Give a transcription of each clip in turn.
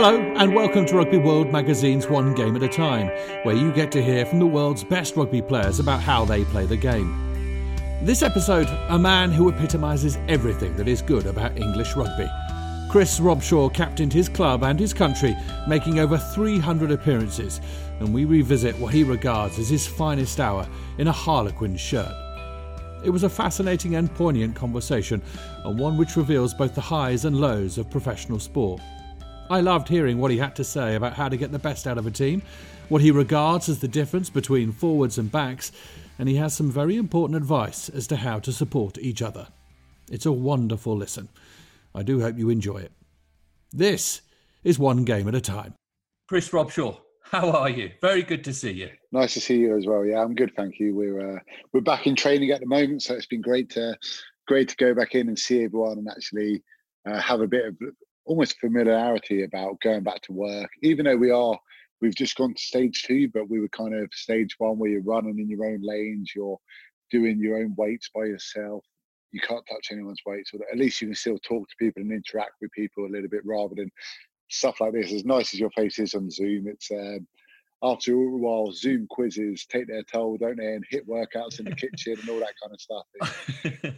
Hello, and welcome to Rugby World Magazine's One Game at a Time, where you get to hear from the world's best rugby players about how they play the game. This episode, a man who epitomises everything that is good about English rugby. Chris Robshaw captained his club and his country, making over 300 appearances, and we revisit what he regards as his finest hour in a Harlequin shirt. It was a fascinating and poignant conversation, and one which reveals both the highs and lows of professional sport. I loved hearing what he had to say about how to get the best out of a team, what he regards as the difference between forwards and backs, and he has some very important advice as to how to support each other. It's a wonderful listen. I do hope you enjoy it. This is one game at a time. Chris Robshaw, how are you? Very good to see you. Nice to see you as well. Yeah, I'm good, thank you. We're uh, we're back in training at the moment, so it's been great to great to go back in and see everyone and actually uh, have a bit of almost familiarity about going back to work, even though we are we've just gone to stage two, but we were kind of stage one where you're running in your own lanes, you're doing your own weights by yourself. You can't touch anyone's weights, or at least you can still talk to people and interact with people a little bit rather than stuff like this. As nice as your face is on Zoom, it's um, after a while, Zoom quizzes take their toll, don't they? And HIIT workouts in the kitchen and all that kind of stuff.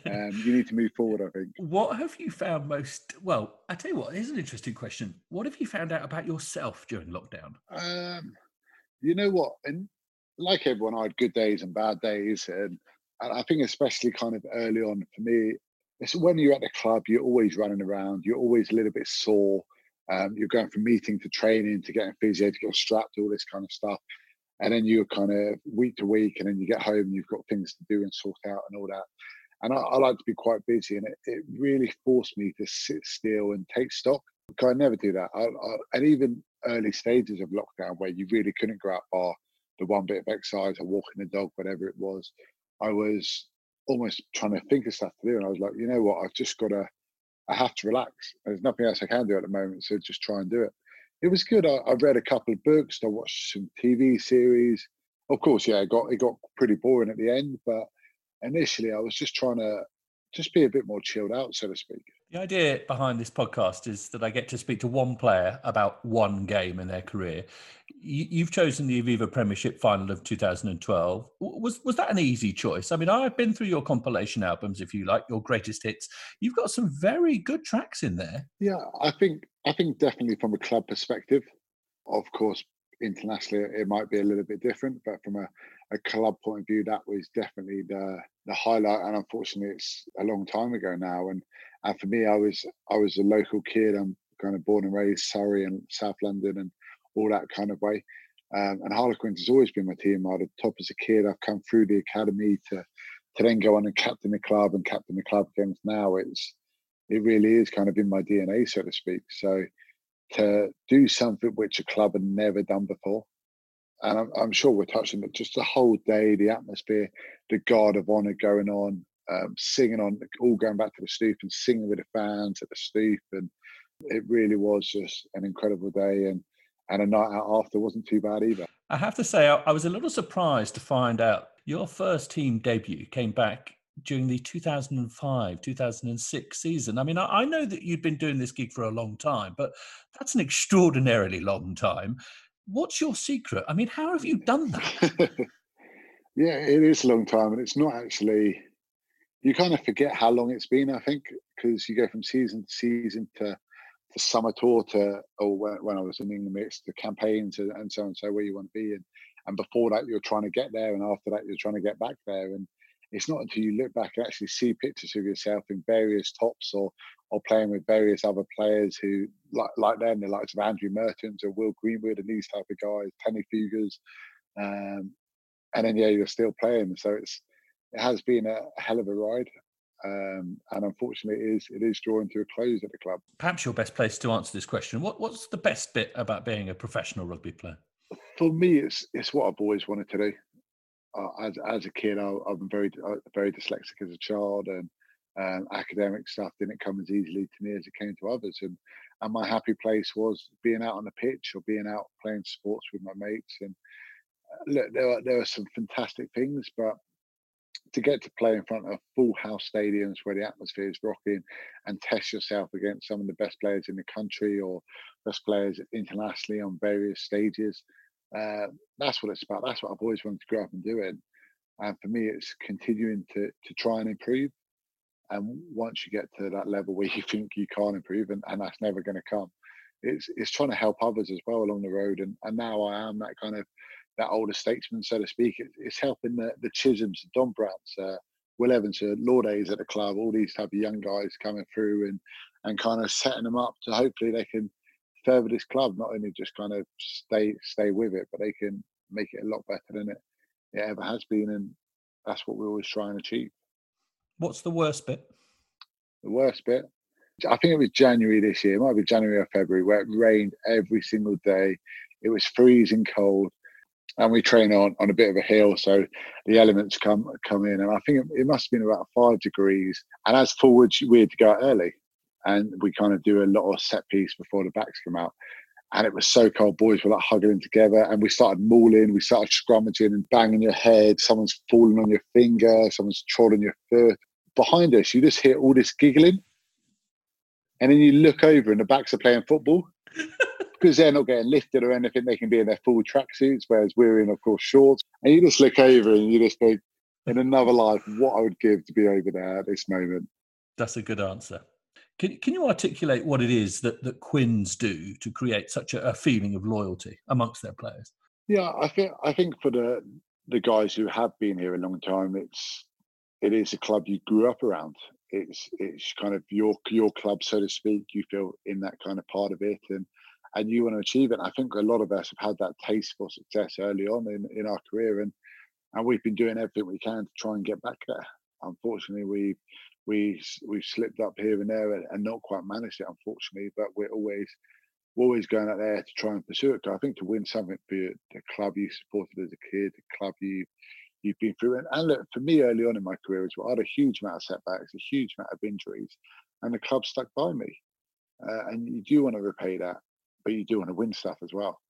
um, you need to move forward, I think. What have you found most? Well, I tell you what, here's an interesting question. What have you found out about yourself during lockdown? Um, you know what? And like everyone, I had good days and bad days, and, and I think especially kind of early on for me, it's when you're at the club, you're always running around, you're always a little bit sore um, you're going from meeting to training to getting physio to get strapped, all this kind of stuff. And then you're kind of week to week, and then you get home and you've got things to do and sort out and all that. And I, I like to be quite busy, and it, it really forced me to sit still and take stock. Because I never do that. I, I, and even early stages of lockdown, where you really couldn't go out bar the one bit of exercise or walking the dog, whatever it was, I was almost trying to think of stuff to do. And I was like, you know what, I've just got to I have to relax. There's nothing else I can do at the moment, so just try and do it. It was good. I, I read a couple of books. I watched some TV series. Of course, yeah, it got it got pretty boring at the end, but initially I was just trying to just be a bit more chilled out, so to speak. The idea behind this podcast is that I get to speak to one player about one game in their career. You've chosen the Aviva Premiership final of 2012. Was was that an easy choice? I mean, I've been through your compilation albums, if you like, your greatest hits. You've got some very good tracks in there. Yeah, I think I think definitely from a club perspective. Of course, internationally it might be a little bit different, but from a, a club point of view, that was definitely the the highlight. And unfortunately, it's a long time ago now. And and for me, I was I was a local kid. I'm kind of born and raised Surrey and South London and all that kind of way. Um, and Harlequins has always been my team. I had a top as a kid. I've come through the academy to to then go on and captain the club and captain the club against now. It's it really is kind of in my DNA, so to speak. So to do something which a club had never done before, and I'm, I'm sure we're touching it. Just the whole day, the atmosphere, the guard of honor going on, um, singing on, all going back to the stoop and singing with the fans at the stoop, and it really was just an incredible day. And and a night out after wasn't too bad either. I have to say, I was a little surprised to find out your first team debut came back during the 2005 2006 season. I mean, I, I, know that you'd been doing this gig for a long time, but that's an extraordinarily long time. What's your secret? I mean, how have you done that? yeah, it is a long time, and it's not actually. You kind of forget how long it's been. I think because you go from season to season to summer tour to or when, I was in England, it's the campaigns and, and so on. So where you want to be, and and before that you're trying to get there, and after that you're trying to get back there, and it's not until you look back and actually see pictures of yourself in various tops or or playing with various other players who like like them, the likes of Andrew Mehrtens or Will Greenwood and these type of guys, Tony Fugers, um, and then yeah, you're still playing. So it's it has been a hell of a ride. Um, and unfortunately, it is it is drawing to a close at the club. Perhaps your best place to answer this question. What what's the best bit about being a professional rugby player? For me, it's it's what I've always wanted to do. Uh, as as a kid, I, I'm very uh, very dyslexic as a child, and um, academic stuff didn't come as easily to me as it came to others. And and my happy place was being out on the pitch or being out playing sports with my mates. And uh, look, there are there are some fantastic things, but to get to play in front of full house stadiums where the atmosphere is rocking and test yourself against some of the best players in the country or best players internationally on various stages. Uh, that's what it's about. That's what I've always wanted to grow up and do it. And for me, it's continuing to to try and improve. And once you get to that level where you think you can't improve, and, and that's never going to come, it's it's trying to help others as well along the road. And and now I am that kind of that older statesman, so to speak. It, it's helping the the Chisholms, Dombrandts, uh, Will Evans, uh, Lourdes at the club, all these type of young guys coming through and and kind of setting them up to hopefully they can further this club, not only just kind of stay stay with it, but they can make it a lot better than it, it ever has been. And that's what we always try and achieve. What's the worst bit? The worst bit? I think it was January this year, it might be January or February, where it rained every single day. It was freezing cold and we train on, on a bit of a hill, so the elements come come in. And I think it, it must have been about five degrees. And as forwards, we had to go out early, and we kind of do a lot of set piece before the backs come out. And it was so cold. Boys were like hugging together, and we started mauling. We started scrummaging and banging your head. Someone's falling on your finger. Someone's trod your foot. Behind us, you just hear all this giggling, and then you look over, and the backs are playing football because they're not getting lifted or anything, they can be in their full tracksuits, whereas we're in, of course, shorts. And you just look over and you just think, in another life, what I would give to be over there at this moment. That's a good answer. Can, can you articulate what it is that, that Quins do to create such a, a feeling of loyalty amongst their players? Yeah, I think I think for the the guys who have been here a long time, it's it is a club you grew up around. It's it's kind of your your club, so to speak. You feel in that kind of part of it, and and you want to achieve it. And I think a lot of us have had that taste for success early on in, in our career, and and we've been doing everything we can to try and get back there. Unfortunately, we we we've slipped up here and there and, and not quite managed it. Unfortunately, but we're always we're always going out there to try and pursue it. I think to win something for the club you supported as a kid, the club you you've been through, and, and look for me early on in my career as well, I had a huge amount of setbacks, a huge amount of injuries, and the club stuck by me. Uh, and you do want to repay that but you do want to win stuff as well.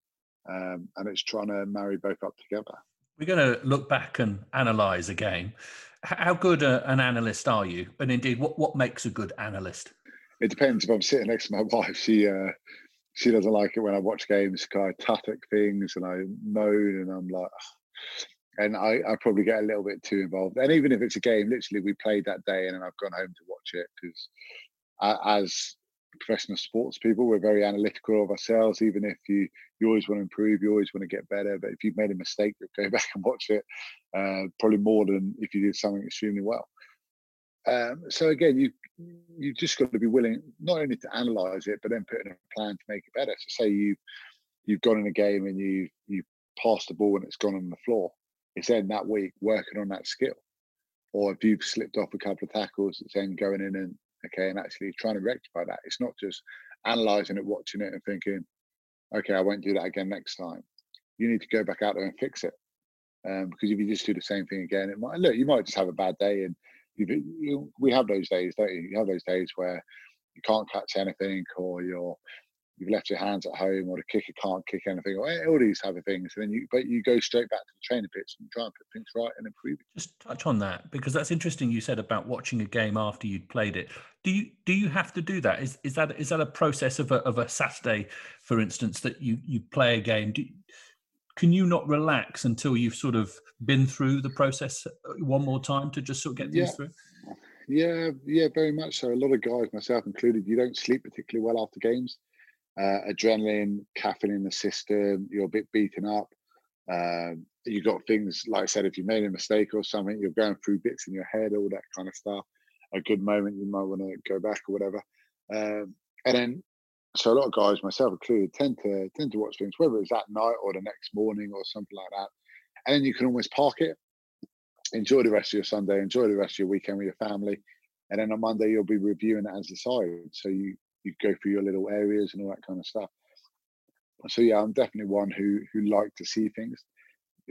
Um, and it's trying to marry both up together. We're going to look back and analyse a game. How good a, an analyst are you? And indeed, what, what makes a good analyst? It depends. If I'm sitting next to my wife, she uh, she doesn't like it when I watch games. I tactic things and I moan and I'm like, and I, I probably get a little bit too involved. And even if it's a game, literally we played that day and then I've gone home to watch it because as professional sports people. We're very analytical of ourselves. Even if you you always want to improve, you always want to get better. But if you've made a mistake, go back and watch it. Uh, probably more than if you did something extremely well. Um, so again, you you just got to be willing not only to analyze it, but then put in a plan to make it better. So say you you've gone in a game and you you passed the ball and it's gone on the floor. It's then that week working on that skill. Or if you've slipped off a couple of tackles, it's then going in and okay, and actually trying to rectify that. It's not just analyzing it, watching it, and thinking, okay, I won't do that again next time. You need to go back out there and fix it. Um, because if you just do the same thing again, it might look. You might just have a bad day, and you, you, we have those days, don't you? You have those days where you can't catch anything, or you're you've left your hands at home or the kicker can't kick anything or all these type of things. And then you but you go straight back to the training pitch and try and put things right and improve it. Just touch on that because that's interesting you said about watching a game after you'd played it. Do you do you have to do that? Is is that is that a process of a of a Saturday, for instance, that you you play a game? Do, can you not relax until you've sort of been through the process uh, one more time to just sort of get things yeah. through? Yeah, yeah, very much so. A lot of guys, myself included, you don't sleep particularly well after games uh, adrenaline, caffeine in the system, you're a bit beaten up. Um, you got things like I said, if you made a mistake or something, you're going through bits in your head, all that kind of stuff. A good moment, you might want to go back or whatever. Um, and then, so a lot of guys, myself included, tend to tend to watch things, whether it's that night or the next morning or something like that. And then you can almost park it, enjoy the rest of your Sunday, enjoy the rest of your weekend with your family, and then on Monday you'll be reviewing it as a side. So you you go through your little areas and all that kind of stuff. So yeah, I'm definitely one who who like to see things,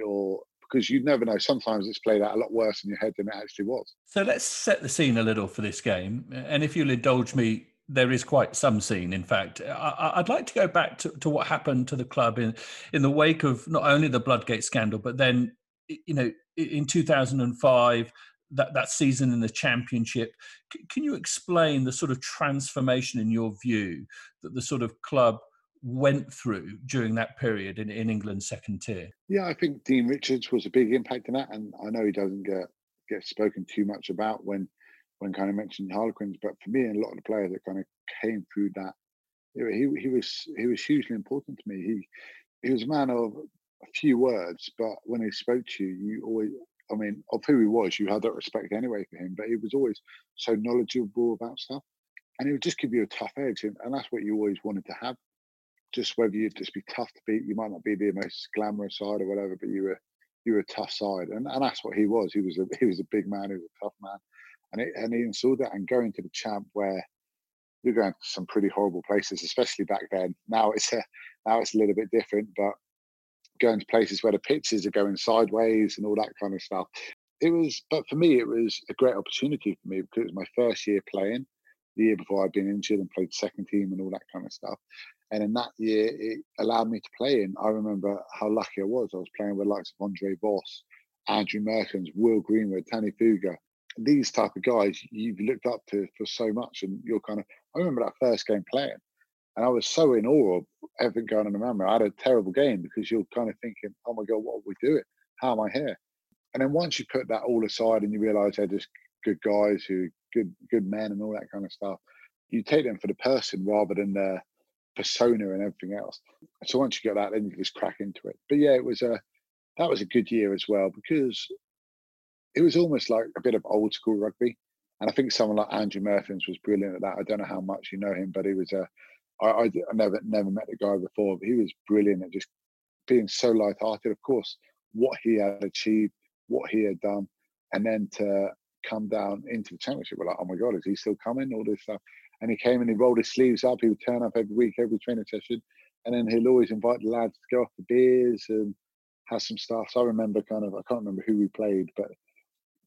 or because you never know. Sometimes it's played out a lot worse in your head than it actually was. So let's set the scene a little for this game, and if you'll indulge me, there is quite some scene. In fact, I, would like to go back to, to what happened to the club in in the wake of not only the Bloodgate scandal, but then you know in 2005 that, that season in the championship. C- can you explain the sort of transformation in your view that the sort of club went through during that period in, in England's second tier? Yeah, I think Dean Richards was a big impact in that, and I know he doesn't get get spoken too much about when when kind of mentioned Harlequins, but for me and a lot of the players that kind of came through that, he he was he was hugely important to me. He he was a man of a few words, but when he spoke to you, you always I mean, of who he was, you had that respect anyway for him, but he was always so knowledgeable about stuff. And he would just give you a tough edge. And, and that's what you always wanted to have. Just whether you'd just be tough to beat, you might not be the most glamorous side or whatever, but you were you were a tough side. And, and that's what he was. He was a he was a big man, he was a tough man. And it, and he installed that and going to the champ where you're going to some pretty horrible places, especially back then. Now it's a now it's a little bit different, but going to places where the pitches are going sideways and all that kind of stuff. It was, but for me, it was a great opportunity for me because it was my first year playing. The year before I'd been injured and played second team and all that kind of stuff. And in that year, it allowed me to play. And I remember how lucky I was. I was playing with likes of Andre Vos, Andrew Mehrtens, Will Greenwood, Tanis Fuga. These type of guys you've looked up to for so much. And you're kind of, I remember that first game playing and I was so in awe of everything going on around me. I had a terrible game because you're kind of thinking, oh my God, what are we doing? How am I here? And then once you put that all aside and you realize they're just good guys who good good men and all that kind of stuff, you take them for the person rather than their persona and everything else. So once you get that, then you just crack into it. But yeah, it was a that was a good year as well because it was almost like a bit of old school rugby. And I think someone like Andrew Mehrtens was brilliant at that. I don't know how much you know him, but he was a I, I, never never met the guy before, but he was brilliant at just being so light-hearted. Of course, what he had achieved, what he had done, and then to come down into the championship, we're like, oh my god, is he still coming? All this stuff, and he came and he rolled his sleeves up. He would turn up every week, every training session, and then he'll always invite the lads to go off for beers and have some stuff. So I remember kind of, I can't remember who we played, but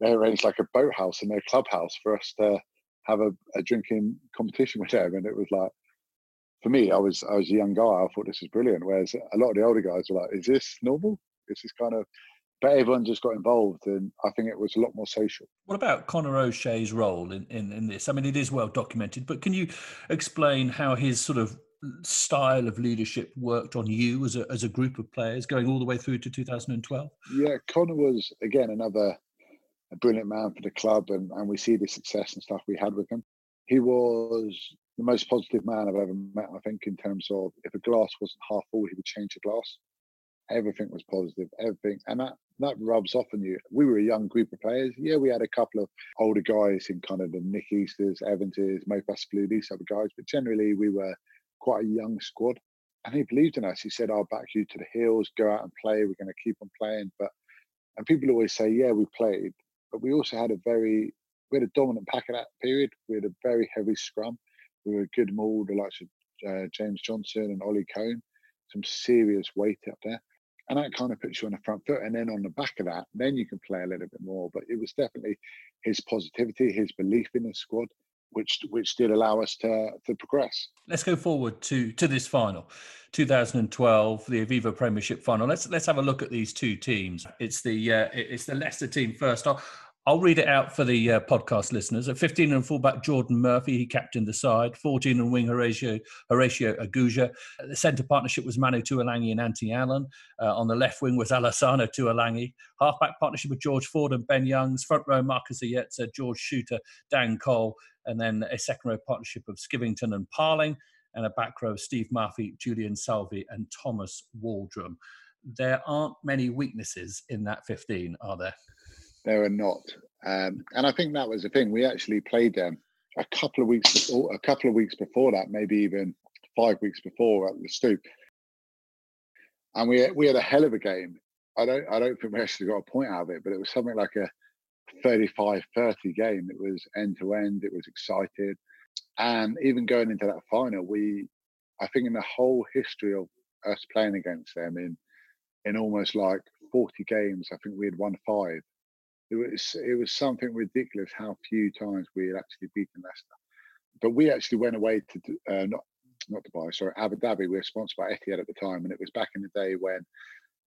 they arranged like a boathouse in their clubhouse for us to have a, a drinking competition with them, and it was like for me, I was I was a young guy. I thought this was brilliant. Whereas a lot of the older guys were like, "Is this normal? This is kind of." But everyone just got involved, and I think it was a lot more social. What about Conor O'Shea's role in, in, in this? I mean, it is well documented, but can you explain how his sort of style of leadership worked on you as a as a group of players, going all the way through to 2012? Yeah, Conor was again another a brilliant man for the club, and, and we see the success and stuff we had with him. He was the most positive man I've ever met. I think in terms of if a glass wasn't half full, he would change the glass. Everything was positive, everything, and that that rubs off on you. We were a young group of players. Yeah, we had a couple of older guys in kind of the Nick Easters, Evanses, Mo Blue, these type of guys, but generally we were quite a young squad. And he believed in us. He said, "I'll back you to the hills. Go out and play. We're going to keep on playing." But and people always say, "Yeah, we played," but we also had a very we had a dominant pack at that period. We had a very heavy scrum we were good maul, the likes of uh, James Johnston and Ollie Kohn, some serious weight up there. And that kind of puts you on the front foot. And then on the back of that, then you can play a little bit more. But it was definitely his positivity, his belief in the squad, which which did allow us to to progress. Let's go forward to to this final, 2012, the Aviva Premiership final. Let's let's have a look at these two teams. It's the uh, it's the Leicester team first. I'll, I'll read it out for the uh, podcast listeners. At 15 and fullback, Geordan Murphy, he captained the side. 14 and wing, Horatio, Horatio Agulla. The centre partnership was Manu Tuilagi and Anthony Allen. Uh, on the left wing was Alesana Tuilagi. Halfback partnership with George Ford and Ben Youngs. Front row, Marcus Ayerza, George Chuter, Dan Cole. And then a second row partnership of Skivington and Parling. And a back row, of Steve Mafi, Julian Salvi, and Thomas Waldrom. There aren't many weaknesses in that 15, are there? There were not, um, and I think that was the thing. We actually played them a couple of weeks before, a couple of weeks before that, maybe even five weeks before at the Stoop, and we we had a hell of a game. I don't I don't think we actually got a point out of it, but it was something like a 35-30 game. It was end to end. It was excited, and even going into that final, we I think in the whole history of us playing against them in in almost like 40 games, I think we had won five it was it was something ridiculous how few times we had actually beaten Leicester. But we actually went away to uh, not not Dubai, sorry, Abu Dhabi. We were sponsored by Etihad at the time, and it was back in the day when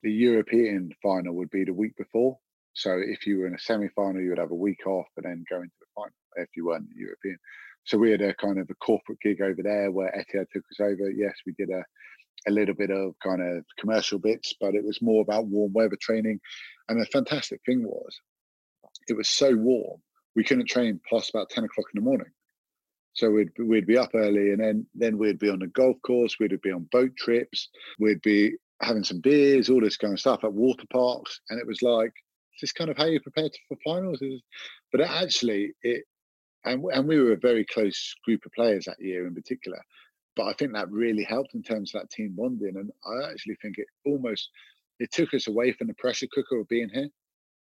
the European final would be the week before. So if you were in a semi-final, you would have a week off and then go into the final if you weren't European. So we had a kind of a corporate gig over there where Etihad took us over. Yes, we did a a little bit of kind of commercial bits, but it was more about warm weather training. And the fantastic thing was, it was so warm we couldn't train past about ten o'clock in the morning. So we'd we'd be up early, and then then we'd be on the golf course. We'd be on boat trips. We'd be having some beers, all this kind of stuff at water parks, and it was like this kind of how you prepare for finals. But it actually, it and and we were a very close group of players that year in particular. But I think that really helped in terms of that team bonding, and I actually think it almost it took us away from the pressure cooker of being here.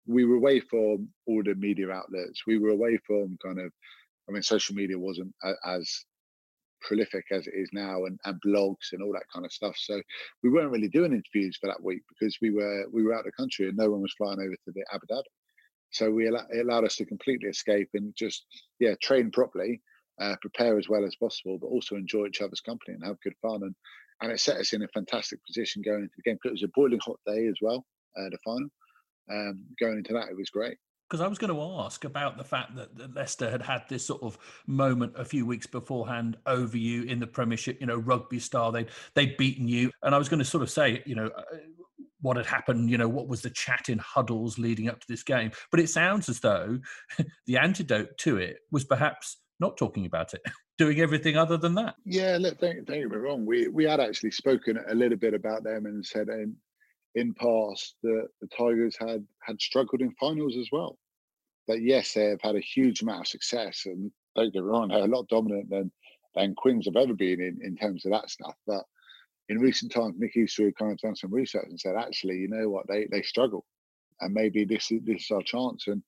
We were away from all the media outlets. We were away from kind of, I mean, social media wasn't as prolific as it is now and, and blogs and all that kind of stuff. So we weren't really doing interviews for that week because we were we were out of the country and no one was flying over to the abu dhabi. So we it allowed us to completely escape and just yeah train properly uh, prepare as well as possible but also enjoy each other's company and have good fun. And and it set us in a fantastic position going into the game because it was a boiling hot day as well uh, the final um, going into that it was great because I was going to ask about the fact that, Leicester had had this sort of moment a few weeks beforehand over you in the Premiership, you know, rugby style. They'd they'd beaten you, and I was going to sort of say, you know, uh, what had happened. You know, what was the chat in huddles leading up to this game? But it sounds as though the antidote to it was perhaps not talking about it, doing everything other than that. Yeah, look, don't, don't get me wrong. We we had actually spoken a little bit about them and said, um, in past that the Tigers had had struggled in finals as well. That yes, they have had a huge amount of success, and don't get wrong, they're a lot dominant than than Quins have ever been in in terms of that stuff. But in recent times, Nick Easter kind of done some research and said, actually, you know what, they they struggle, and maybe this is this is our chance. And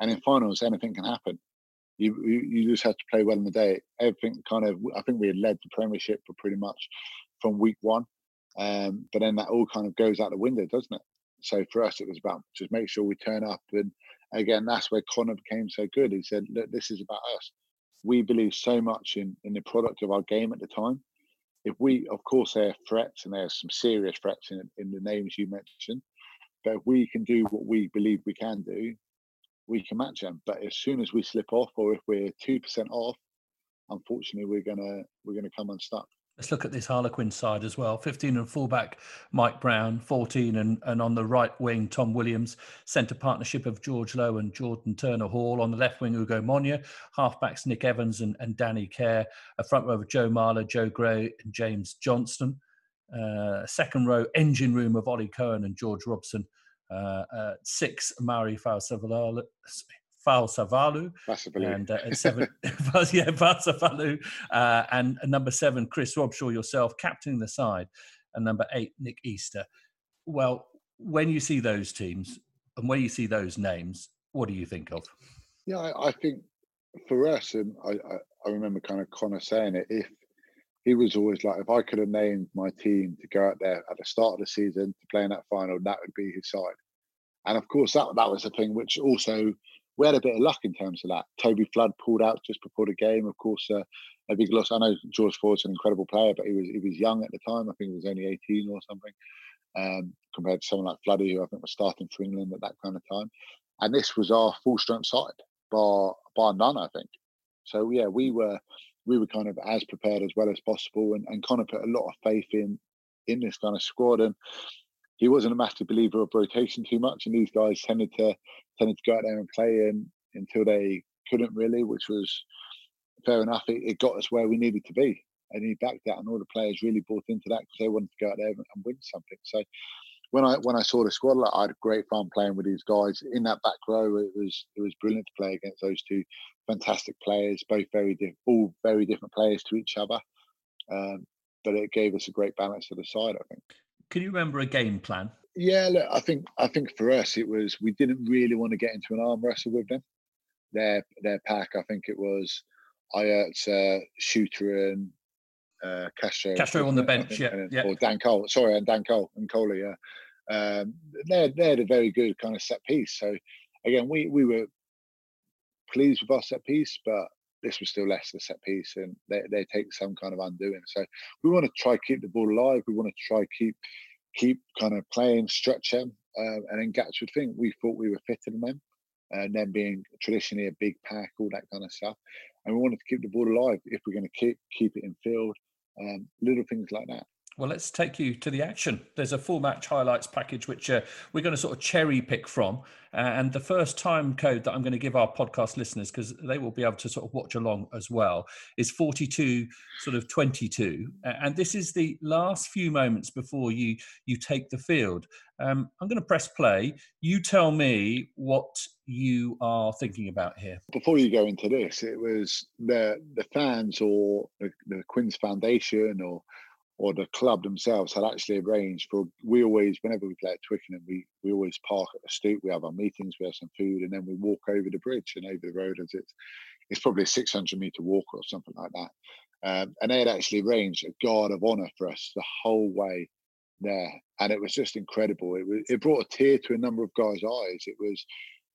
and in finals, anything can happen. You, you, you just have to play well in the day. Everything kind of, I think we had led the Premiership for pretty much from week one. Um, but then that all kind of goes out the window, doesn't it? So for us, it was about just make sure we turn up. And again, that's where Conor became so good. He said, "Look, this is about us. We believe so much in in the product of our game at the time. If we, of course, there are threats and there's some serious threats in in the names you mentioned, but if we can do what we believe we can do, we can match them. But as soon as we slip off, or if we're two percent off, unfortunately, we're gonna we're gonna come unstuck." Let's look at this Harlequin side as well. 15 and fullback Mike Brown, 14 and, and on the right wing Tom Williams, centre partnership of George Lowe and Jordan Turner Hall. On the left wing Ugo Monye, halfbacks Nick Evans and, and Danny Care, a front row of Joe Marler, Joe Gray and James Johnston. Uh, second row engine room of Ollie Kohn and George Robson. Uh, uh, six Mauri Fausavala, Fa'asavalu. And uh, seven, yeah, Fa'asavalu. Uh, and number seven, Chris Robshaw, yourself, captaining the side. And number eight, Nick Easter. Well, when you see those teams and when you see those names, what do you think of? Yeah, I, I think for us, and I, I, I remember kind of Conor saying it, if he was always like, if I could have named my team to go out there at the start of the season to play in that final, that would be his side. And of course, that that was a thing which also we had a bit of luck in terms of that. Toby Flood pulled out just before the game. Of course, uh, a big loss. I know George Ford's an incredible player, but he was he was young at the time. I think he was only 18 or something, um, compared to someone like Floody, who I think was starting for England at that kind of time. And this was our full strength side, bar bar none, I think. So yeah, we were we were kind of as prepared as well as possible, and, and kind of put a lot of faith in in this kind of squad. And he wasn't a massive believer of rotation too much, and these guys tended to tended to go out there and play in, until they couldn't really, which was fair enough. It, it, got us where we needed to be, and he backed that, and all the players really bought into that because they wanted to go out there and, and, win something. So when I when I saw the squad, like, I had great fun playing with these guys in that back row. It was it was brilliant to play against those two fantastic players, both very di- all very different players to each other. Um, but it gave us a great balance to the side, I think. Can you remember a game plan? Yeah, look, I think I think for us it was we didn't really want to get into an arm wrestle with them. Their their pack, I think it was Ayerza, uh, Chuter and uh, Castro. Castro on the bench, yeah, and, yeah. Or Dan Cole, sorry, and Dan Cole and Coley, yeah. Um, they're they're a very good kind of set piece. So again, we we were pleased with our set piece, but this was still less the set piece and they, they take some kind of undoing. So we want to try keep the ball alive. We want to try keep keep kind of playing, stretch them, uh, and then Gats would think we thought we were than them, and them being traditionally a big pack, all that kind of stuff. And we wanted to keep the ball alive if we're going to keep keep it in field, um, little things like that. Well, let's take you to the action. There's a full match highlights package which uh, we're going to sort of cherry pick from. Uh, and the first time code that I'm going to give our podcast listeners, because they will be able to sort of watch along as well, is 42 sort of 22. Uh, and this is the last few moments before you you take the field. Um, I'm going to press play. You tell me what you are thinking about here. Before you go into this, it was the the fans or the, the Quins Foundation or or the club themselves had actually arranged for we always whenever we play at Twickenham we we always park at the stoop we have our meetings we have some food and then we walk over the bridge and over the road as it's it's probably a 600 meter walk or something like that. Um, and they had actually arranged a guard of honor for us the whole way there and it was just incredible. It was it brought a tear to a number of guys eyes. It was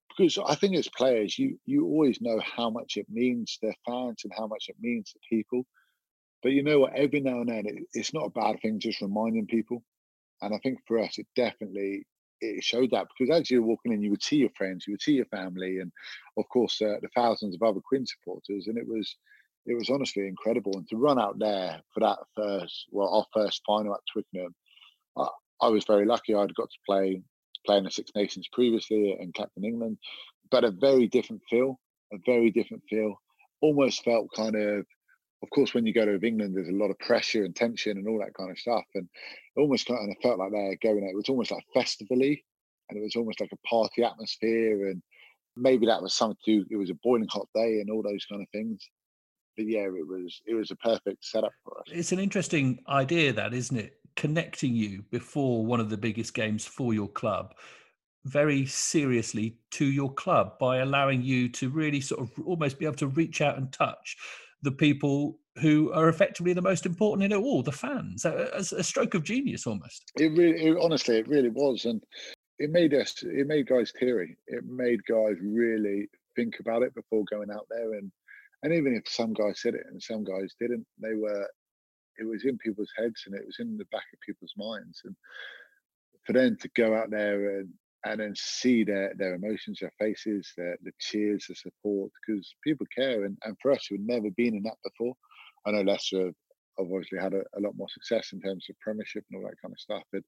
because I think as players you you always know how much it means to their fans and how much it means to people but you know what? Every now and then, it, it's not a bad thing just reminding people. And I think for us, it definitely it showed that because as you're walking in, you would see your friends, you would see your family, and of course uh, the thousands of other Quinn supporters, and it was it was honestly incredible. And to run out there for that first, well, our first final at Twickenham, I, I was very lucky. I'd got to play play in the Six Nations previously and captain England, but a very different feel, a very different feel. Almost felt kind of of course, when you go to England, there's a lot of pressure and tension and all that kind of stuff. And it almost kind of felt like they're going, it was almost like festivally and it was almost like a party atmosphere. And maybe that was something to, it was a boiling hot day and all those kind of things. But yeah, it was, it was a perfect setup for us. It's an interesting idea, that, isn't it? Connecting you before one of the biggest games for your club very seriously to your club by allowing you to really sort of almost be able to reach out and touch the people who are effectively the most important in it all, the fans. A, a stroke of genius, almost. It really, it, honestly, it really was, and it made us, it made guys teary. It made guys really think about it before going out there, and and even if some guys said it and some guys didn't, they were, it was in people's heads and it was in the back of people's minds, and for them to go out there and and then see their their emotions, their faces, their the cheers, the support, because people care. And, and for us who've never been in that before, I know Leicester have obviously had a, a, lot more success in terms of Premiership and all that kind of stuff, but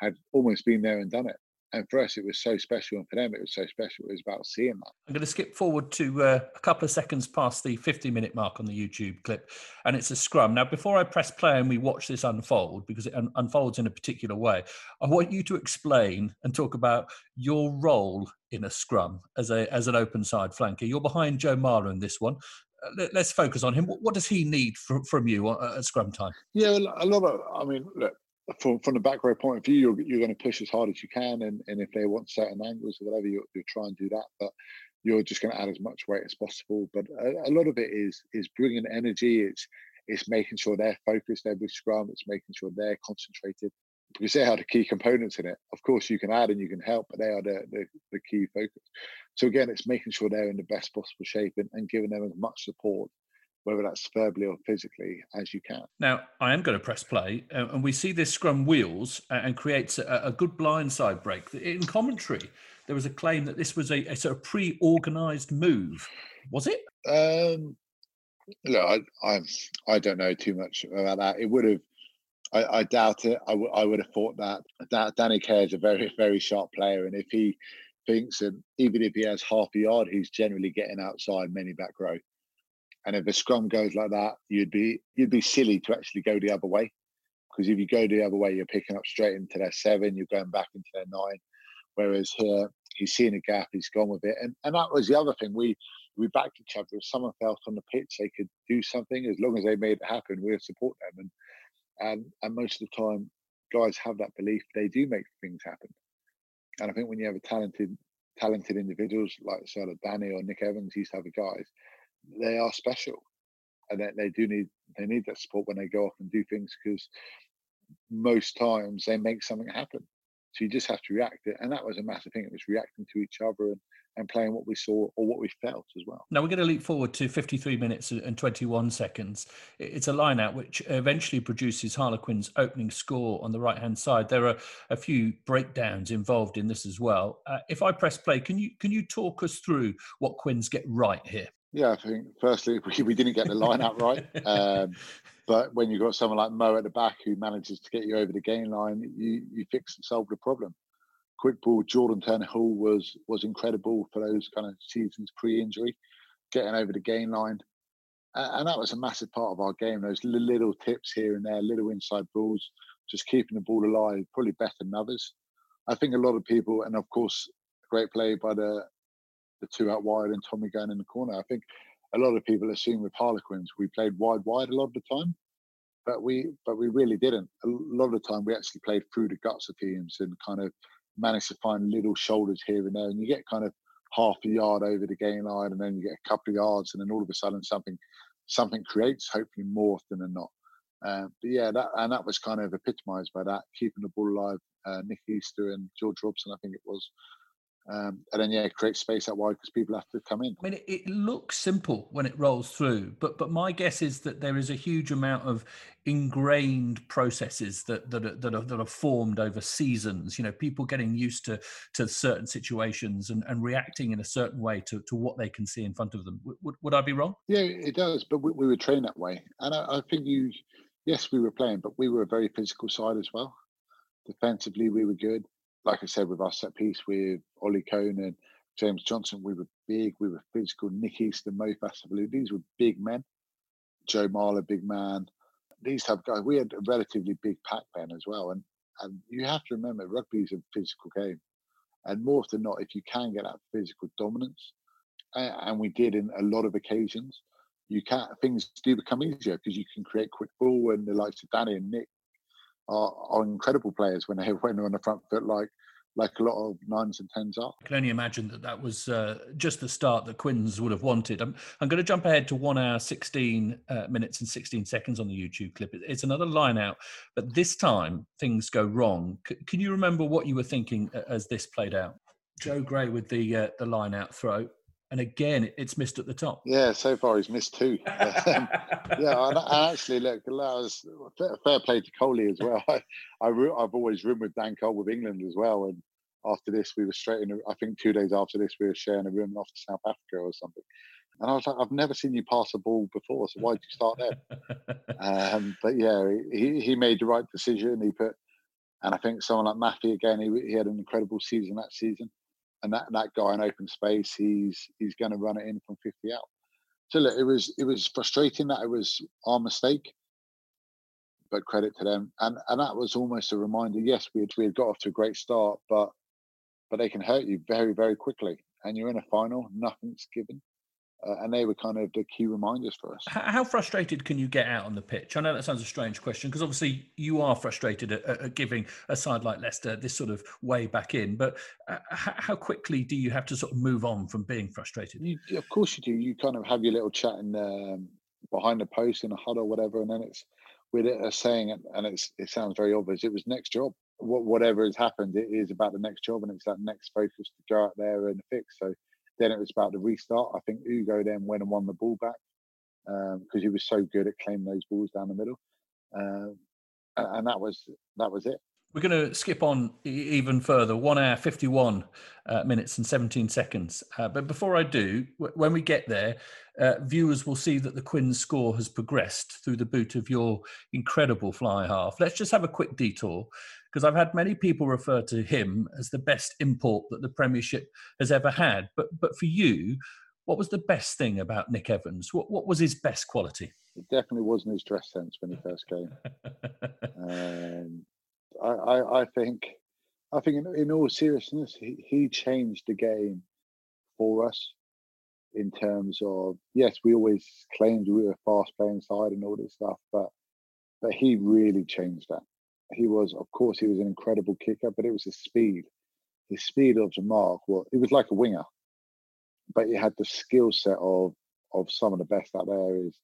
had almost been there and done it and for us it was so special and for them it was so special it was about seeing that i'm going to skip forward to uh, a couple of seconds past the 50 minute mark on the youtube clip and it's a scrum now before i press play and we watch this unfold because it un- unfolds in a particular way i want you to explain and talk about your role in a scrum as a as an open side flanker you're behind joe marler in this one uh, let's focus on him. What, does he need from, from you at scrum time? Yeah, a lot of. I mean, look, from from the back row point of view, you're, you're going to push as hard as you can, and, and if they want certain angles or whatever, you you try and do that. But you're just going to add as much weight as possible. But a, a, lot of it is is bringing energy. It's it's making sure they're focused every scrum. It's making sure they're concentrated because they are the key components in it. Of course, you can add and you can help, but they are the the, the key focus. So again, it's making sure they're in the best possible shape and, and giving them as much support whether that's verbally or physically, as you can. Now, I am going to press play, uh, and we see this scrum wheels and creates a, a good blindside break. In commentary, there was a claim that this was a, a sort of pre-organised move. Was it? Um, look, I, I, I don't know too much about that. It would have. I, I doubt it. I, w- I would have thought that. that Danny Care is a very, very sharp player, and if he thinks, and even if he has half a yard, he's generally getting outside many back row. And if a scrum goes like that, you'd be you'd be silly to actually go the other way, because if you go the other way, you're picking up straight into their seven, you're going back into their nine. Whereas here, he's seen a gap, he's gone with it, and and that was the other thing. We we backed each other. If someone felt on the pitch they could do something, as long as they made it happen, we'll support them. And and and most of the time, guys have that belief. They do make things happen. And I think when you have a talented talented individuals like of Danny or Nick Evans, these type of guys, they are special, and they, they do need they need that support when they go off and do things because most times they make something happen. So you just have to react and that was a massive thing. It was reacting to each other and, and playing what we saw or what we felt as well. Now we're going to leap forward to 53 minutes and 21 seconds. It's a line out which eventually produces Harlequin's opening score on the right hand side. There are a few breakdowns involved in this as well. Uh, if I press play, can you can you talk us through what Quins get right here? Yeah, I think firstly we, we didn't get the line out right. Um, but when you've got someone like Mo at the back who manages to get you over the gain line, you you fix and solve the problem quick ball Jordan Turner-Hall was was incredible for those kind of seasons pre-injury, getting over the gain line, and that was a massive part of our game. Those little tips here and there, little inside balls, just keeping the ball alive, probably better than others. I think a lot of people, and of course, great play by the the two out wide and Tommy going in the corner. I think a lot of people assume with Harlequins we played wide wide a lot of the time, but we but we really didn't. A lot of the time we actually played through the guts of teams and kind of managed to find little shoulders here and there, and you get kind of half a yard over the gain line, and then you get a couple of yards, and then all of a sudden something something creates, hopefully more often than not. Uh, but yeah, that and that was kind of epitomised by that, keeping the ball alive. Uh, Nick Easter and George Robson, I think it was, um, and then yeah, create space out wide because people have to come in. I mean, it, it, looks simple when it rolls through, but but my guess is that there is a huge amount of ingrained processes that that are, that are, that are formed over seasons. You know, people getting used to to certain situations and, and reacting in a certain way to, to what they can see in front of them. Would, would I be wrong? Yeah, it does. But we, we were trained that way, and I, I think you, yes, we were playing, but we were a very physical side as well. Defensively, we were good like I said, with our set piece with Ollie Kohn and James Johnston, we were big, we were physical. Nick Easter, Mo Fa'asavalu, these were big men. Joe Marler, big man. These have guys. We had a relatively big pack then as well, and and you have to remember rugby is a physical game, and more than not, if you can get that physical dominance, and we did in a lot of occasions, you can things do become easier because you can create quick ball, and the likes of Danny and Nick are, are incredible players when they when they're on the front foot, like like a lot of nines and tens are. I can only imagine that that was uh, just the start that Quins would have wanted. I'm, I'm going to jump ahead to one hour, 16 uh, minutes and 16 seconds on the YouTube clip. It's another line out, but this time things go wrong. C- can you remember what you were thinking as this played out? Joe Gray with the uh, the line out throw and again it's missed at the top. Yeah, so far he's missed two. um, yeah, and, actually, look, that was fair play to Coley as well. I, I have always roomed with Dan Cole with England as well, and after this we were straight in. I think two days after this we were sharing a room off to South Africa or something. And I was like, I've never seen you pass a ball before, so why did you start there? um, but yeah, he, he made the right decision. He put, and I think someone like Mafi again, he, he had an incredible season that season and that, that guy in open space, he's he's going to run it in from 50 out. So look, it was it was frustrating that it was our mistake, but credit to them. And and that was almost a reminder. Yes, we had, we had got off to a great start, but but they can hurt you very very quickly. And you're in a final, nothing's given uh, and they were kind of the key reminders for us. How frustrated can you get out on the pitch? I know that sounds a strange question because obviously you are frustrated at, at, giving a side like Leicester this sort of way back in, but uh, how quickly do you have to sort of move on from being frustrated? You, of course you do. You kind of have your little chat in um, behind the post in a huddle or whatever, and then it's with it a saying, and it's it sounds very obvious. It was next job. whatever has happened, it is about the next job, and it's that next focus to go out there and fix. So then it was about the restart. I think Ugo then went and won the ball back because um, he was so good at claiming those balls down the middle, uh, and that was that was it. We're going to skip on even further, one hour, 51 uh, minutes and 17 seconds. Uh, but before I do, w- when we get there, uh, viewers will see that the Quins score has progressed through the boot of your incredible fly half. Let's just have a quick detour because I've had many people refer to him as the best import that the Premiership has ever had. But but for you, what was the best thing about Nick Evans? What what was his best quality? It definitely wasn't his dress sense when he first came. um, I, I, I, think I think in, in all seriousness, he, he changed the game for us in terms of yes, we always claimed we were a fast playing side and all this stuff, but but he really changed that he was, of course, he was an incredible kicker, but it was his speed. His speed of the mark, well, he was like a winger, but he had the skill set of of some of the best out there. Is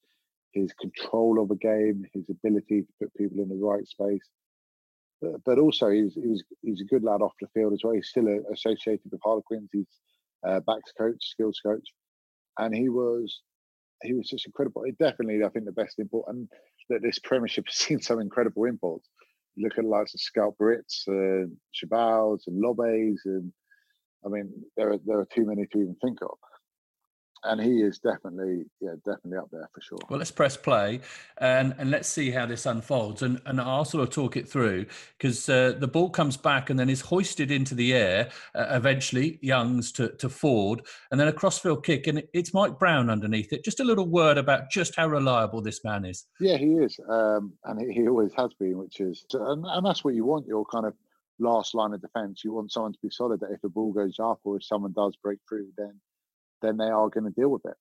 his control of a game, his ability to put people in the right space, but, but also he's he was he's a good lad off the field as well. He's still associated with Harlequins. He's uh, backs coach, skills coach, and he was he was just incredible. It definitely, I think, the best import, and that this Premiership has seen some incredible imports. Look at the likes of Brits, uh, Chabals, and Lobes, and I mean, there are there are too many to even think of and he is definitely yeah definitely up there for sure. Well let's press play and and let's see how this unfolds. And and i'll sort of talk it through because uh, the ball comes back and then is hoisted into the air uh, eventually youngs to to ford. And then a crossfield kick and it's mike brown underneath it. Just a little word about just how reliable this man is. Yeah he is um, and he, he, always has been which is and, and that's what you want your kind of last line of defense you want someone to be solid that if the ball goes up or if someone does break through then then they are going to deal with it.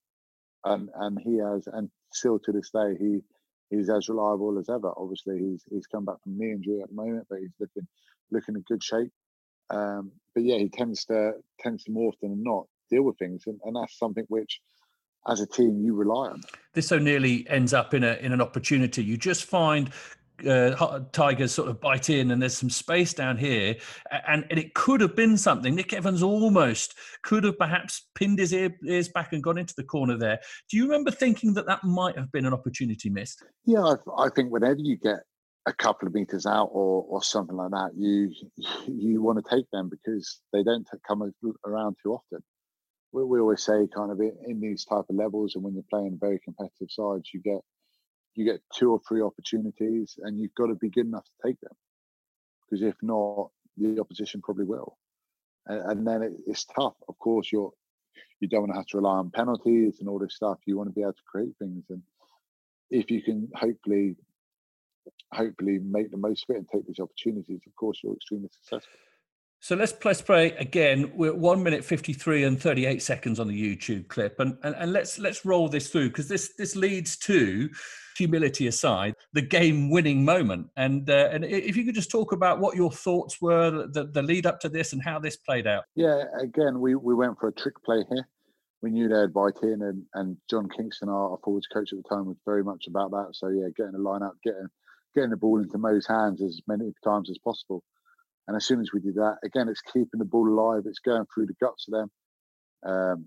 And and he has, and still to this day, he he's as reliable as ever. Obviously, he's he's come back from knee injury at the moment, but he's looking looking in good shape. Um, but yeah, he tends to tends to more often than not deal with things, and, and that's something which as a team you rely on. This so nearly ends up in a in an opportunity. You just find uh, Tigers sort of bite in, and there's some space down here, and, and it could have been something. Nick Evans almost could have perhaps pinned his ear, ears back and gone into the corner there. Do you remember thinking that that might have been an opportunity missed? Yeah, I, I think whenever you get a couple of meters out or or something like that, you you want to take them because they don't come around too often. We, we always say, kind of in, in these type of levels, and when you're playing very competitive sides, you get you get two or three opportunities and you've got to be good enough to take them. Because if not the opposition probably will. And, and then it, it's tough. Of course you're you don't want to have to rely on penalties and all this stuff. You want to be able to create things and if you can hopefully hopefully make the most of it and take these opportunities of course you're extremely successful so let's press play again. We're at one minute fifty three and thirty eight seconds on the YouTube clip, and and, and let's let's roll this through because this this leads to humility aside, the game winning moment. And uh, and if you could just talk about what your thoughts were, the, the lead up to this, and how this played out. Yeah, again, we, we went for a trick play here. We knew they'd bite in, and, and John Kingston, our, our forwards coach at the time, was very much about that. So yeah, getting the line up, getting getting the ball into Mo's hands as many times as possible. And as soon as we did that, again, it's keeping the ball alive. It's going through the guts of them. Um,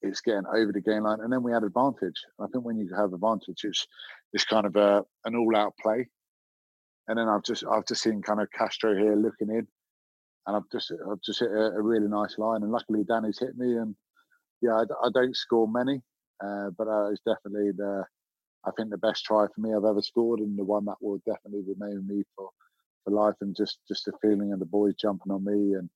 it's getting over the gain line, and then we had advantage. I think when you have advantage, it's it's kind of a an all-out play. And then I've just I've just seen kind of Castro here looking in, and I've just I've just hit a, a really nice line, and luckily Danny's hit me, and yeah, I, I don't score many, uh, but uh, it's definitely the I think the best try for me I've ever scored, and the one that will definitely remain with me for for life, and just just the feeling of the boys jumping on me and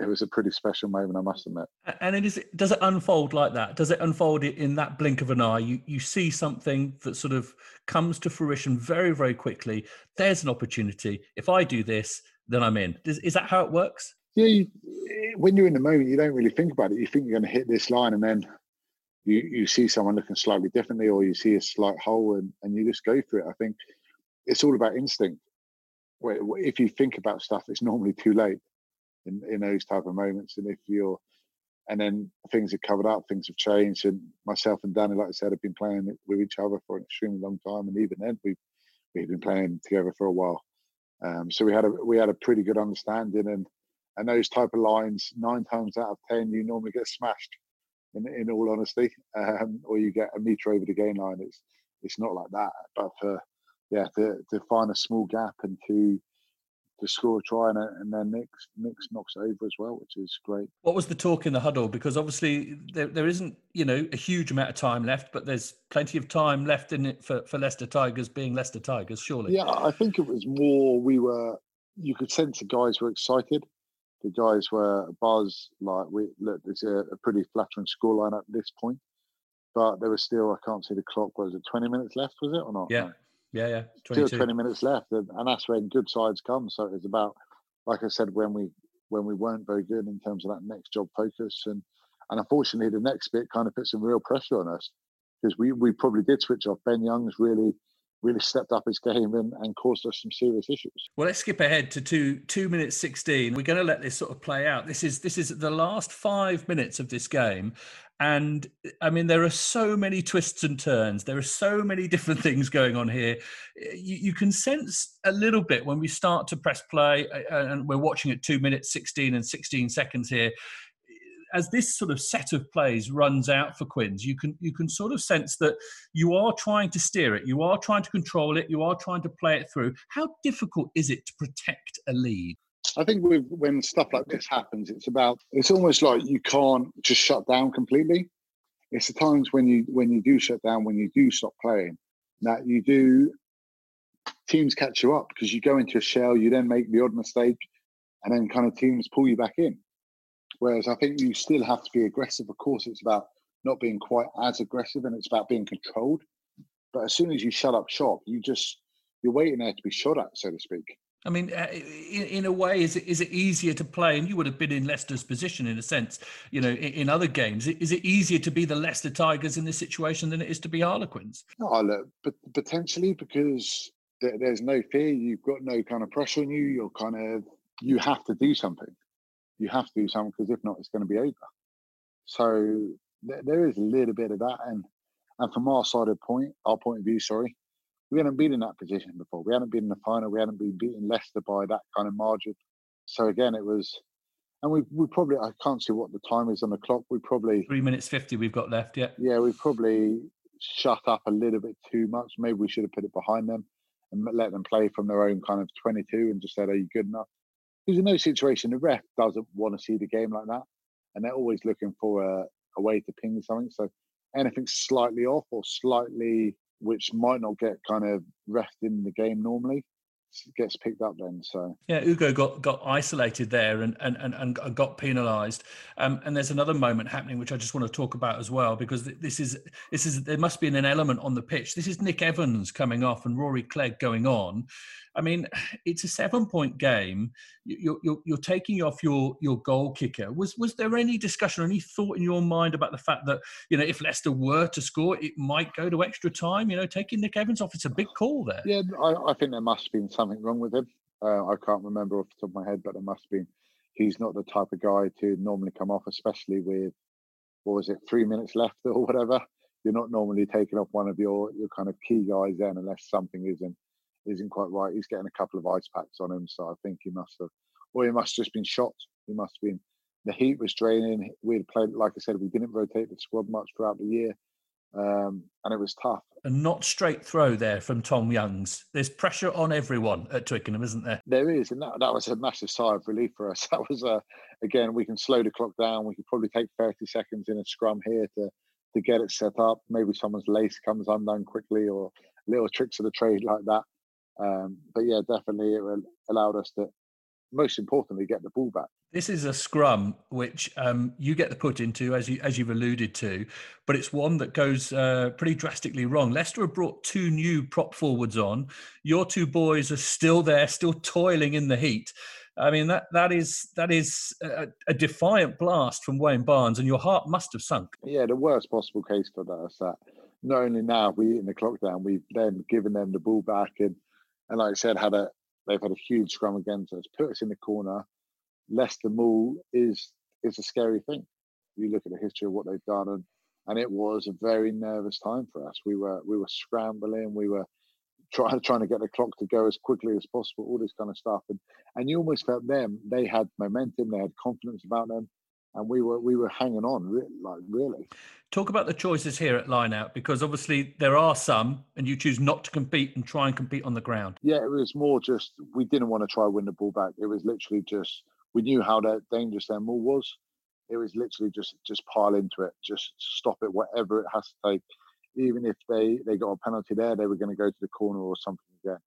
it was a pretty special moment, I must admit. And it is. Does it unfold like that? Does it unfold in that blink of an eye? You you see something that sort of comes to fruition very very quickly. There's an opportunity. If I do this, then I'm in. Is, is that how it works? Yeah. You, when you're in the moment, you don't really think about it. You think you're going to hit this line, and then you you see someone looking slightly differently, or you see a slight hole, and and you just go for it. I think it's all about instinct. If you think about stuff, it's normally too late in, in those type of moments. And if you're, and then things have covered up, things have changed. And myself and Danny, like I said, have been playing with each other for an extremely long time. And even then, we've we've been playing together for a while. Um, so we had a we had a pretty good understanding. And and those type of lines, nine times out of ten, you normally get smashed. In, in all honesty, um, or you get a meter over the gain line. It's it's not like that. But for yeah, to, to find a small gap and to to score a try and, and then Nick, Nick knocks over as well, which is great. What was the talk in the huddle? Because obviously there, there isn't, you know, a huge amount of time left, but there's plenty of time left in it for, for Leicester Tigers being Leicester Tigers, surely. Yeah, I think it was more we were, you could sense the guys were excited. The guys were buzz, like, we look, there's a, a pretty flattering scoreline at this point. But there was still, I can't see the clock, was it 20 minutes left, was it or not? Yeah. Yeah, yeah. 22. Still 20 minutes left, and, and that's when good sides come. So it's about, like I said, when we when we weren't very good in terms of that next job focus, and and unfortunately the next bit kind of put some real pressure on us because we we probably did switch off. Ben Youngs really really stepped up his game and, and caused us some serious issues. Well, let's skip ahead to two two minutes sixteen. We're going to let this sort of play out. This is this is the last five minutes of this game, and I mean, there are so many twists and turns. There are so many different things going on here. You, you can sense a little bit when we start to press play, uh, and we're watching at two minutes, 16 and 16 seconds here. As this sort of set of plays runs out for Quins, you can you can sort of sense that you are trying to steer it, you are trying to control it, you are trying to play it through. How difficult is it to protect a lead? I think with, when stuff like this happens, it's about it's almost like you can't just shut down completely. It's the times when you when you do shut down, when you do stop playing, that you do teams catch you up because you go into a shell, you then make the odd mistake, and then kind of teams pull you back in. Whereas I think you still have to be aggressive. Of course, it's about not being quite as aggressive and it's about being controlled. But as soon as you shut up shop, you just you're waiting there to be shot at, so to speak. I mean, uh, in, in, a way, is it is it easier to play? And you would have been in Leicester's position in a sense, you know, in, in other games. Is it easier to be the Leicester Tigers in this situation than it is to be Harlequins? No, look, but potentially because there's no fear, you've got no kind of pressure on you. You're kind of you have to do something. You have to do something because if not, it's going to be over. So there, there is a little bit of that, and and from our side of point, our point of view, sorry, we hadn't been in that position before. We hadn't been in the final. We hadn't been beaten Leicester by that kind of margin. So again, it was, and we we probably I can't see what the time is on the clock. We probably three minutes fifty we've got left. Yeah. Yeah, we probably shut up a little bit too much. Maybe we should have put it behind them and let them play from their own kind of twenty-two and just said, "Are you good enough?" Because in no situation, the ref doesn't want to see the game like that, and they're always looking for a, a way to ping something. So anything slightly off or slightly which might not get kind of rest in the game normally gets picked up then so yeah ugo got got isolated there and and and, and got penalized um, and there's another moment happening which i just want to talk about as well because this is this is there must be an element on the pitch this is nick evans coming off and rory clegg going on I mean, it's a seven-point game. You're, you're, you're, taking off your your goal kicker. Was was there any discussion or any thought in your mind about the fact that you know if Leicester were to score, it might go to extra time? You know, taking Nick Evans off, it's a big call there. Yeah, I, I think there must have been something wrong with him. Uh, I can't remember off the top of my head, but there must have been. He's not the type of guy to normally come off, especially with what was it, three minutes left or whatever. You're not normally taking off one of your your kind of key guys then, unless something isn't isn't quite right. He's getting a couple of ice packs on him, so I think he must have, or he must have just been shot. He must have been. The heat was draining. We had played, like I said, we didn't rotate the squad much throughout the year, um, and it was tough. A not straight throw there from Tom Youngs. There's pressure on everyone at Twickenham, isn't there? There is, and that, that was a massive sigh of relief for us. That was, uh, again, we can slow the clock down. We could probably take 30 seconds in a scrum here to to get it set up. Maybe someone's lace comes undone quickly, or little tricks of the trade like that. Um, but yeah, definitely it allowed us to, most importantly, get the ball back. This is a scrum which um, you get the put into, as you as you've alluded to, but it's one that goes uh, pretty drastically wrong. Leicester have brought two new prop forwards on. Your two boys are still there, still toiling in the heat. I mean that that is that is a, a, defiant blast from Wayne Barnes, and your heart must have sunk. Yeah, the worst possible case for that is that not only now we in the clock down, we've then given them the ball back and and like I said, had a they've had a huge scrum against us, put us in the corner. Leicester maul is is a scary thing. You look at the history of what they've done, and and it was a very nervous time for us. We were we were scrambling, we were trying trying to get the clock to go as quickly as possible, all this kind of stuff, and and you almost felt them. They had momentum, they had confidence about them, and we were we were hanging on, like really. Talk about the choices here at line out because obviously there are some, and you choose not to compete and try and compete on the ground. Yeah, it was more just we didn't want to try win the ball back. It was literally just we knew how dangerous their maul was. It was literally just just pile into it, just stop it, whatever it has to take. Even if they they got a penalty there, they were going to go to the corner or something again.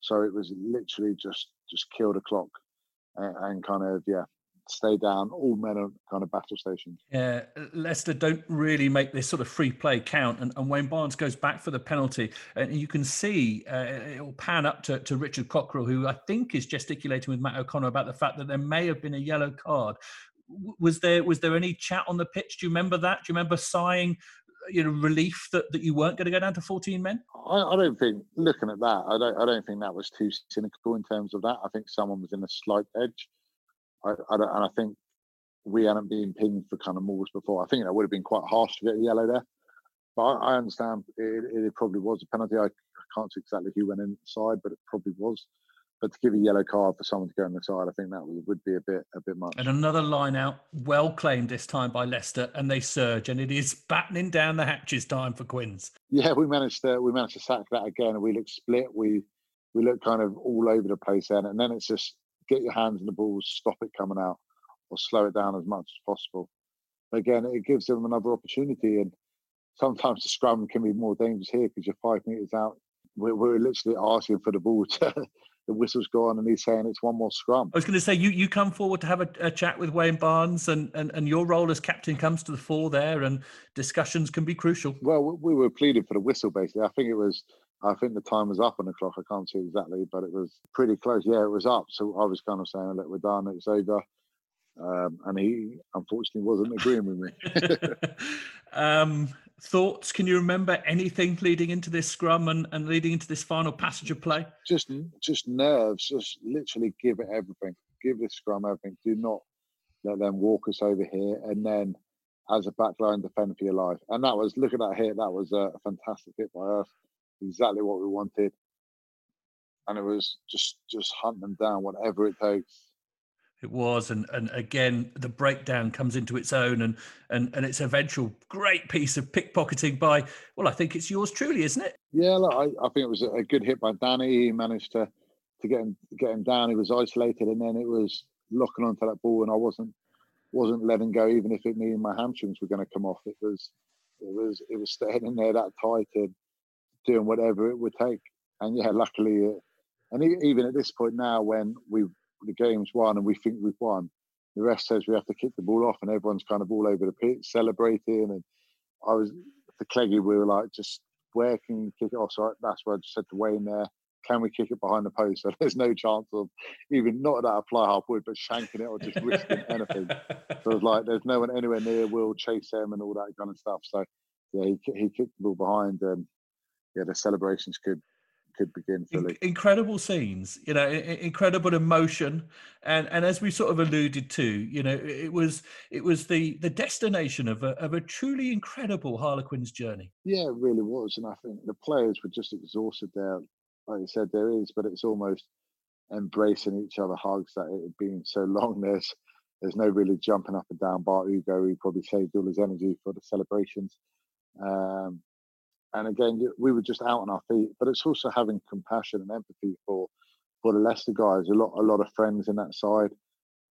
So it was literally just just kill the clock and, and kind of yeah stay down. All men are kind of battle stations. Yeah, Leicester don't really make this sort of free play count, and, and Wayne Barnes goes back for the penalty, and you can see uh, it will pan up to, to Richard Cockerill, who I think is gesticulating with Matt O'Connor about the fact that there may have been a yellow card. Was there was there any chat on the pitch? Do you remember that? Do you remember sighing? you know relief that, that you weren't going to go down to 14 men I, I, don't think looking at that I don't I don't think that was too cynical in terms of that I think someone was in a slight edge I, I and I think we hadn't been pinged for kind of moves before. I think that would have been quite harsh to get a yellow there. But I, I understand it, it, probably was a penalty. I, I, can't see exactly who went inside, but it probably was. but to give a yellow card for someone to go on the side, I think that would be a bit a bit much. And another line out, well claimed this time by Leicester, and they surge, and it is battening down the hatches time for Quins. Yeah, we managed to we managed to sack that again, and we look split. We we look kind of all over the place then, and then it's just get your hands on the ball, stop it coming out, or slow it down as much as possible. But again, it gives them another opportunity, and sometimes the scrum can be more dangerous here because you're five meters out. We're, we're literally asking for the ball to the whistle's gone and he's saying it's one more scrum. I was going to say you you come forward to have a, a, chat with Wayne Barnes and, and and your role as captain comes to the fore there and discussions can be crucial. Well, we were pleading for the whistle basically. I think it was I think the time was up on the clock. I can't see exactly, but it was pretty close. Yeah, it was up. So I was kind of saying, "Look, we're done. It's over." Um, and he unfortunately wasn't agreeing with me. um, thoughts? Can you remember anything leading into this scrum and, and leading into this final passage of play? Just, just nerves. Just literally give it everything. Give the scrum everything. Do not let them walk us over here. And then, as a backline, defend for your life. And that was look at that hit. That was a fantastic hit by us. Exactly what we wanted. And it was just just hunt them down, whatever it takes it was, and and again the breakdown comes into its own, and and and its eventual great piece of pickpocketing by well, I think it's yours truly, isn't it? Yeah, look, I, I think it was a good hit by Danny. He managed to to get him get him down. He was isolated, and then it was locking onto that ball, and I wasn't wasn't letting go, even if it meant my hamstrings were going to come off. It was it was it was staying in there that tight and doing whatever it would take. And yeah, luckily, uh, and even at this point now, when we've the game's won and we think we've won. The rest says we have to kick the ball off, and everyone's kind of all over the pitch celebrating. And I was the Cleggy, we were like, just where can you kick it off? So that's where I just said to Wayne there, can we kick it behind the post? So there's no chance of even not that I fly half wood, but shanking it or just risking anything. So it was like, there's no one anywhere near. We'll chase them and all that kind of stuff. So yeah, he, he kicked the ball behind, and yeah, the celebrations could could begin fully. Incredible scenes, you know, incredible emotion, and and as we sort of alluded to, you know, it was it was the the destination of a of a truly incredible Harlequins journey. Yeah, it really was, and I think the players were just exhausted there. Like you said, there is, but it's almost embracing each other hugs that it had been so long. There's there's no really jumping up and down. Bart Ugo, he probably saved all his energy for the celebrations. Um, and again, we were just out on our feet. But it's also having compassion and empathy for for the Leicester guys. A lot, a lot of friends in that side.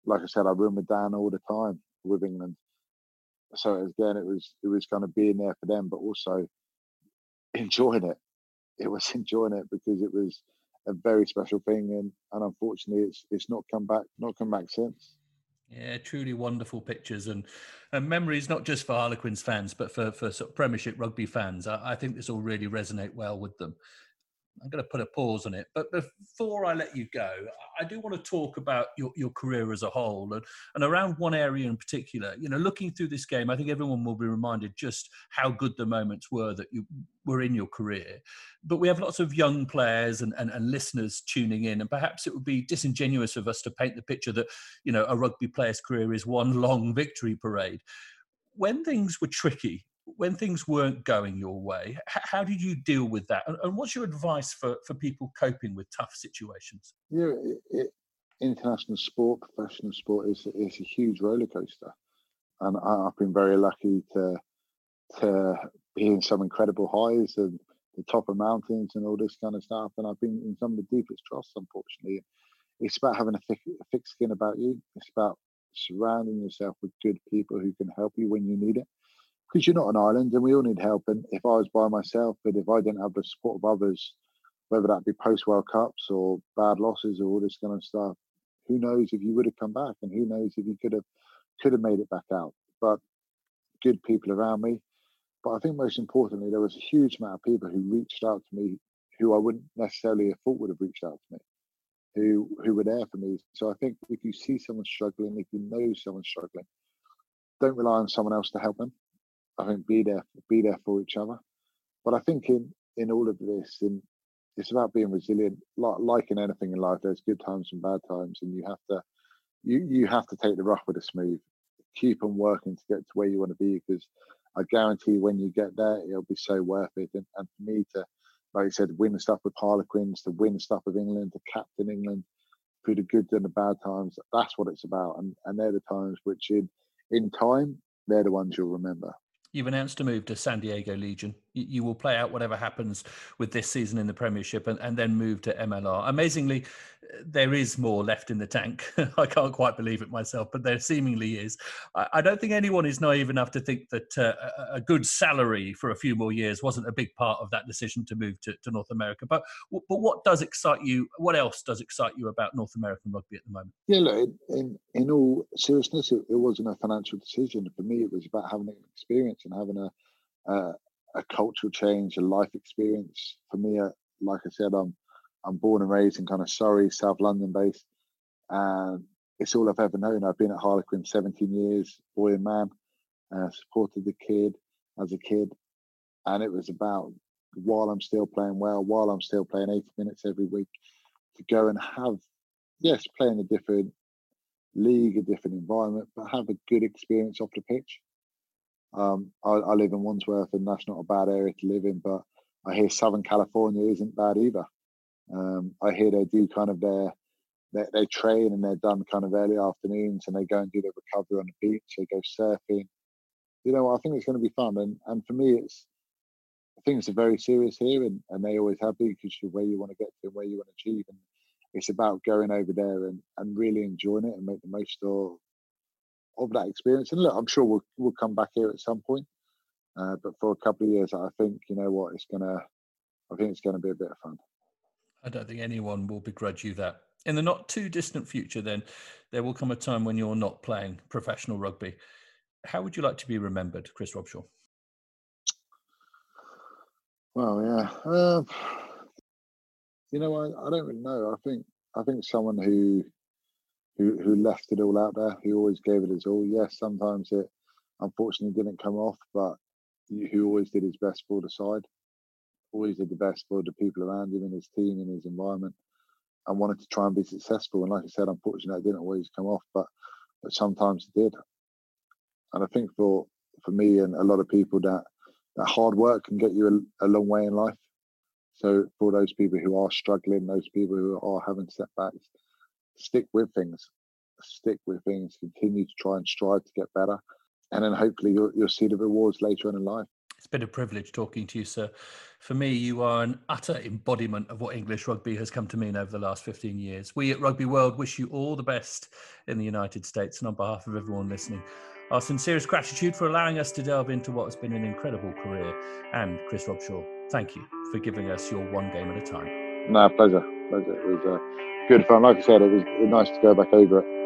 Like I said, I room with Dan all the time with England. So again, it was it was kind of being there for them, but also enjoying it. It was enjoying it because it was a very special thing, and and unfortunately, it's it's not come back, not come back since. Yeah, truly wonderful pictures and, and memories, not just for Harlequins fans, but for, for sort of Premiership rugby fans. I, I think this will really resonate well with them. I'm going to put a pause on it. But before I let you go, I do want to talk about your, your career as a whole and, and around one area in particular. You know, looking through this game, I think everyone will be reminded just how good the moments were that you were in your career. But we have lots of young players and, and, and listeners tuning in, and perhaps it would be disingenuous of us to paint the picture that, you know, a rugby player's career is one long victory parade. When things were tricky when things weren't going your way, how did you deal with that? And, what's your advice for, for people coping with tough situations? Yeah, it, it, international sport, professional sport is is a huge roller coaster, and I've been very lucky to to be in some incredible highs and the top of mountains and all this kind of stuff. And I've been in some of the deepest troughs, unfortunately. It's about having a thick, a thick skin about you. It's about surrounding yourself with good people who can help you when you need it because you're not an island and we all need help. And if I was by myself, but if I didn't have the support of others, whether that be post World Cups or bad losses or all this kind of stuff, who knows if you would have come back and who knows if you could have could have made it back out. But good people around me. But I think most importantly, there was a huge amount of people who reached out to me who I wouldn't necessarily have thought would have reached out to me, who who were there for me. So I think if you see someone struggling, if you know someone's struggling, don't rely on someone else to help them. I think be there, be there for each other. But I think in in all of this, in it's about being resilient. Like, like in anything in life, there's good times and bad times, and you have to you you have to take the rough with the smooth. Keep on working to get to where you want to be, because I guarantee when you get there, it'll be so worth it. And, and for me to like I said, win stuff with Harlequins, to win stuff with England, to captain England through the good and the bad times. That's what it's about, and and they're the times which in in time they're the ones you'll remember. You've announced a move to San Diego Legion. You, will play out whatever happens with this season in the Premiership and, and then move to MLR. Amazingly, there is more left in the tank. I can't quite believe it myself, but there seemingly is. I, I don't think anyone is naive enough to think that uh, a good salary for a few more years wasn't a big part of that decision to move to, to North America. But but what does excite you? What else does excite you about North American rugby at the moment? Yeah, look, in, in all seriousness, it, it wasn't a financial decision. For me, it was about having an experience and having a, a, a cultural change, a life experience. For me, uh, like I said, I'm I'm born and raised in kind of Surrey, South London based, and it's all I've ever known. I've been at Harlequin 17 years, boy and man, uh, supported the kid as a kid, and it was about while I'm still playing well, while I'm still playing 80 minutes every week, to go and have, yes, play in a different league, a different environment, but have a good experience off the pitch. Um, I, I, live in Wandsworth, and that's not a bad area to live in. But I hear Southern California isn't bad either. Um, I hear they do kind of their they, they, train and they're done kind of early afternoons, and they go and do their recovery on the beach. They go surfing. You know, I think it's going to be fun. And and for me, it's things are very serious here, and, and they always have been because you're where you want to get to and where you want to achieve. And it's about going over there and, and really enjoying it and make the most of of that experience. And look, I'm sure we'll we'll come back here at some point. Uh, but for a couple of years, I think you know what it's gonna. I think it's going to be a bit of fun. I don't think anyone will begrudge you that. In the not too distant future, then there will come a time when you're not playing professional rugby. How would you like to be remembered, Chris Robshaw? Well, yeah. Uh, you know, I, I don't really know. I think I think someone who who who left it all out there, who always gave it his all. Yes, sometimes it unfortunately didn't come off, but who always did his best for the side, always did the best for the people around him, in his team, in his environment, and wanted to try and be successful. And like I said, unfortunately, it didn't always come off, but but sometimes it did. And I think for for me and a lot of people that that hard work can get you a, a long way in life. So for those people who are struggling, those people who are having setbacks, stick with things, stick with things, continue to try and strive to get better, and then hopefully you'll, you'll see the rewards later on in life. It's been a privilege talking to you, sir. For me, you are an utter embodiment of what English rugby has come to mean over the last 15 years. We at Rugby World wish you all the best in the United States, and on behalf of everyone listening, our sincerest gratitude for allowing us to delve into what has been an incredible career. And Chris Robshaw, thank you for giving us your one game at a time. No, pleasure. Pleasure. It was uh, good fun. Like I said, it was nice to go back over it